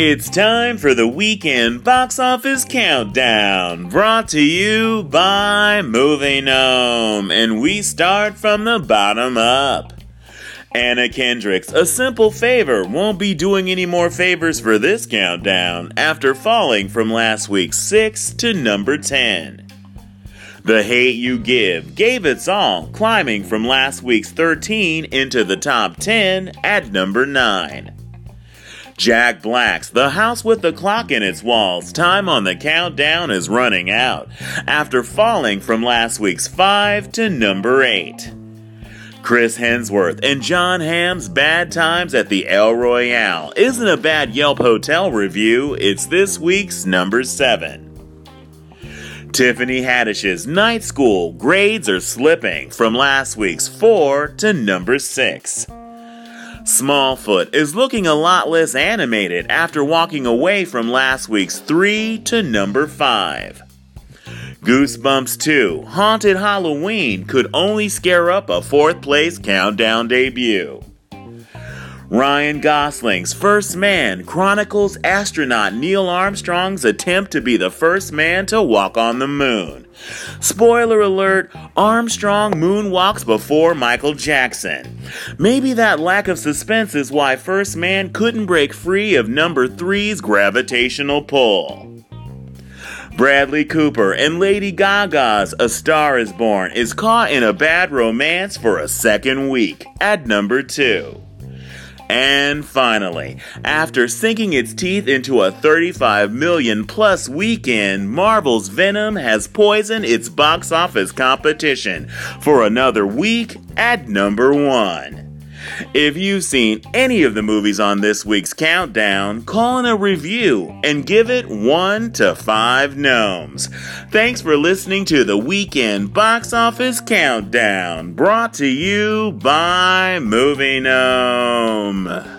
It's time for the weekend box office countdown, brought to you by Movie Gnome, and we start from the bottom up. Anna Kendrick's, A Simple Favor, won't be doing any more favors for this countdown after falling from last week's 6 to number 10. The Hate You Give gave its all, climbing from last week's 13 into the top 10 at number 9. Jack Black's The House with the Clock in Its Walls. Time on the countdown is running out after falling from last week's 5 to number 8. Chris Hemsworth and Jon Hamm's Bad Times at the El Royale isn't a bad Yelp hotel review, it's this week's number 7. Tiffany Haddish's Night School grades are slipping from last week's 4 to number 6. Smallfoot is looking a lot less animated after walking away from last week's 3 to number 5. Goosebumps 2 Haunted Halloween could only scare up a fourth place countdown debut. Ryan Gosling's First Man chronicles astronaut Neil Armstrong's attempt to be the first man to walk on the moon. Spoiler alert Armstrong moonwalks before Michael Jackson. Maybe that lack of suspense is why First Man couldn't break free of number three's gravitational pull. Bradley Cooper and Lady Gaga's A Star is Born is caught in a bad romance for a second week at number 2. And finally, after sinking its teeth into a 35 million plus weekend, Marvel's Venom has poisoned its box office competition for another week at number 1. If you've seen any of the movies on this week's countdown, call in a review and give it 1 to 5 gnomes. Thanks for listening to the Weekend Box Office Countdown, brought to you by Movie Gnome.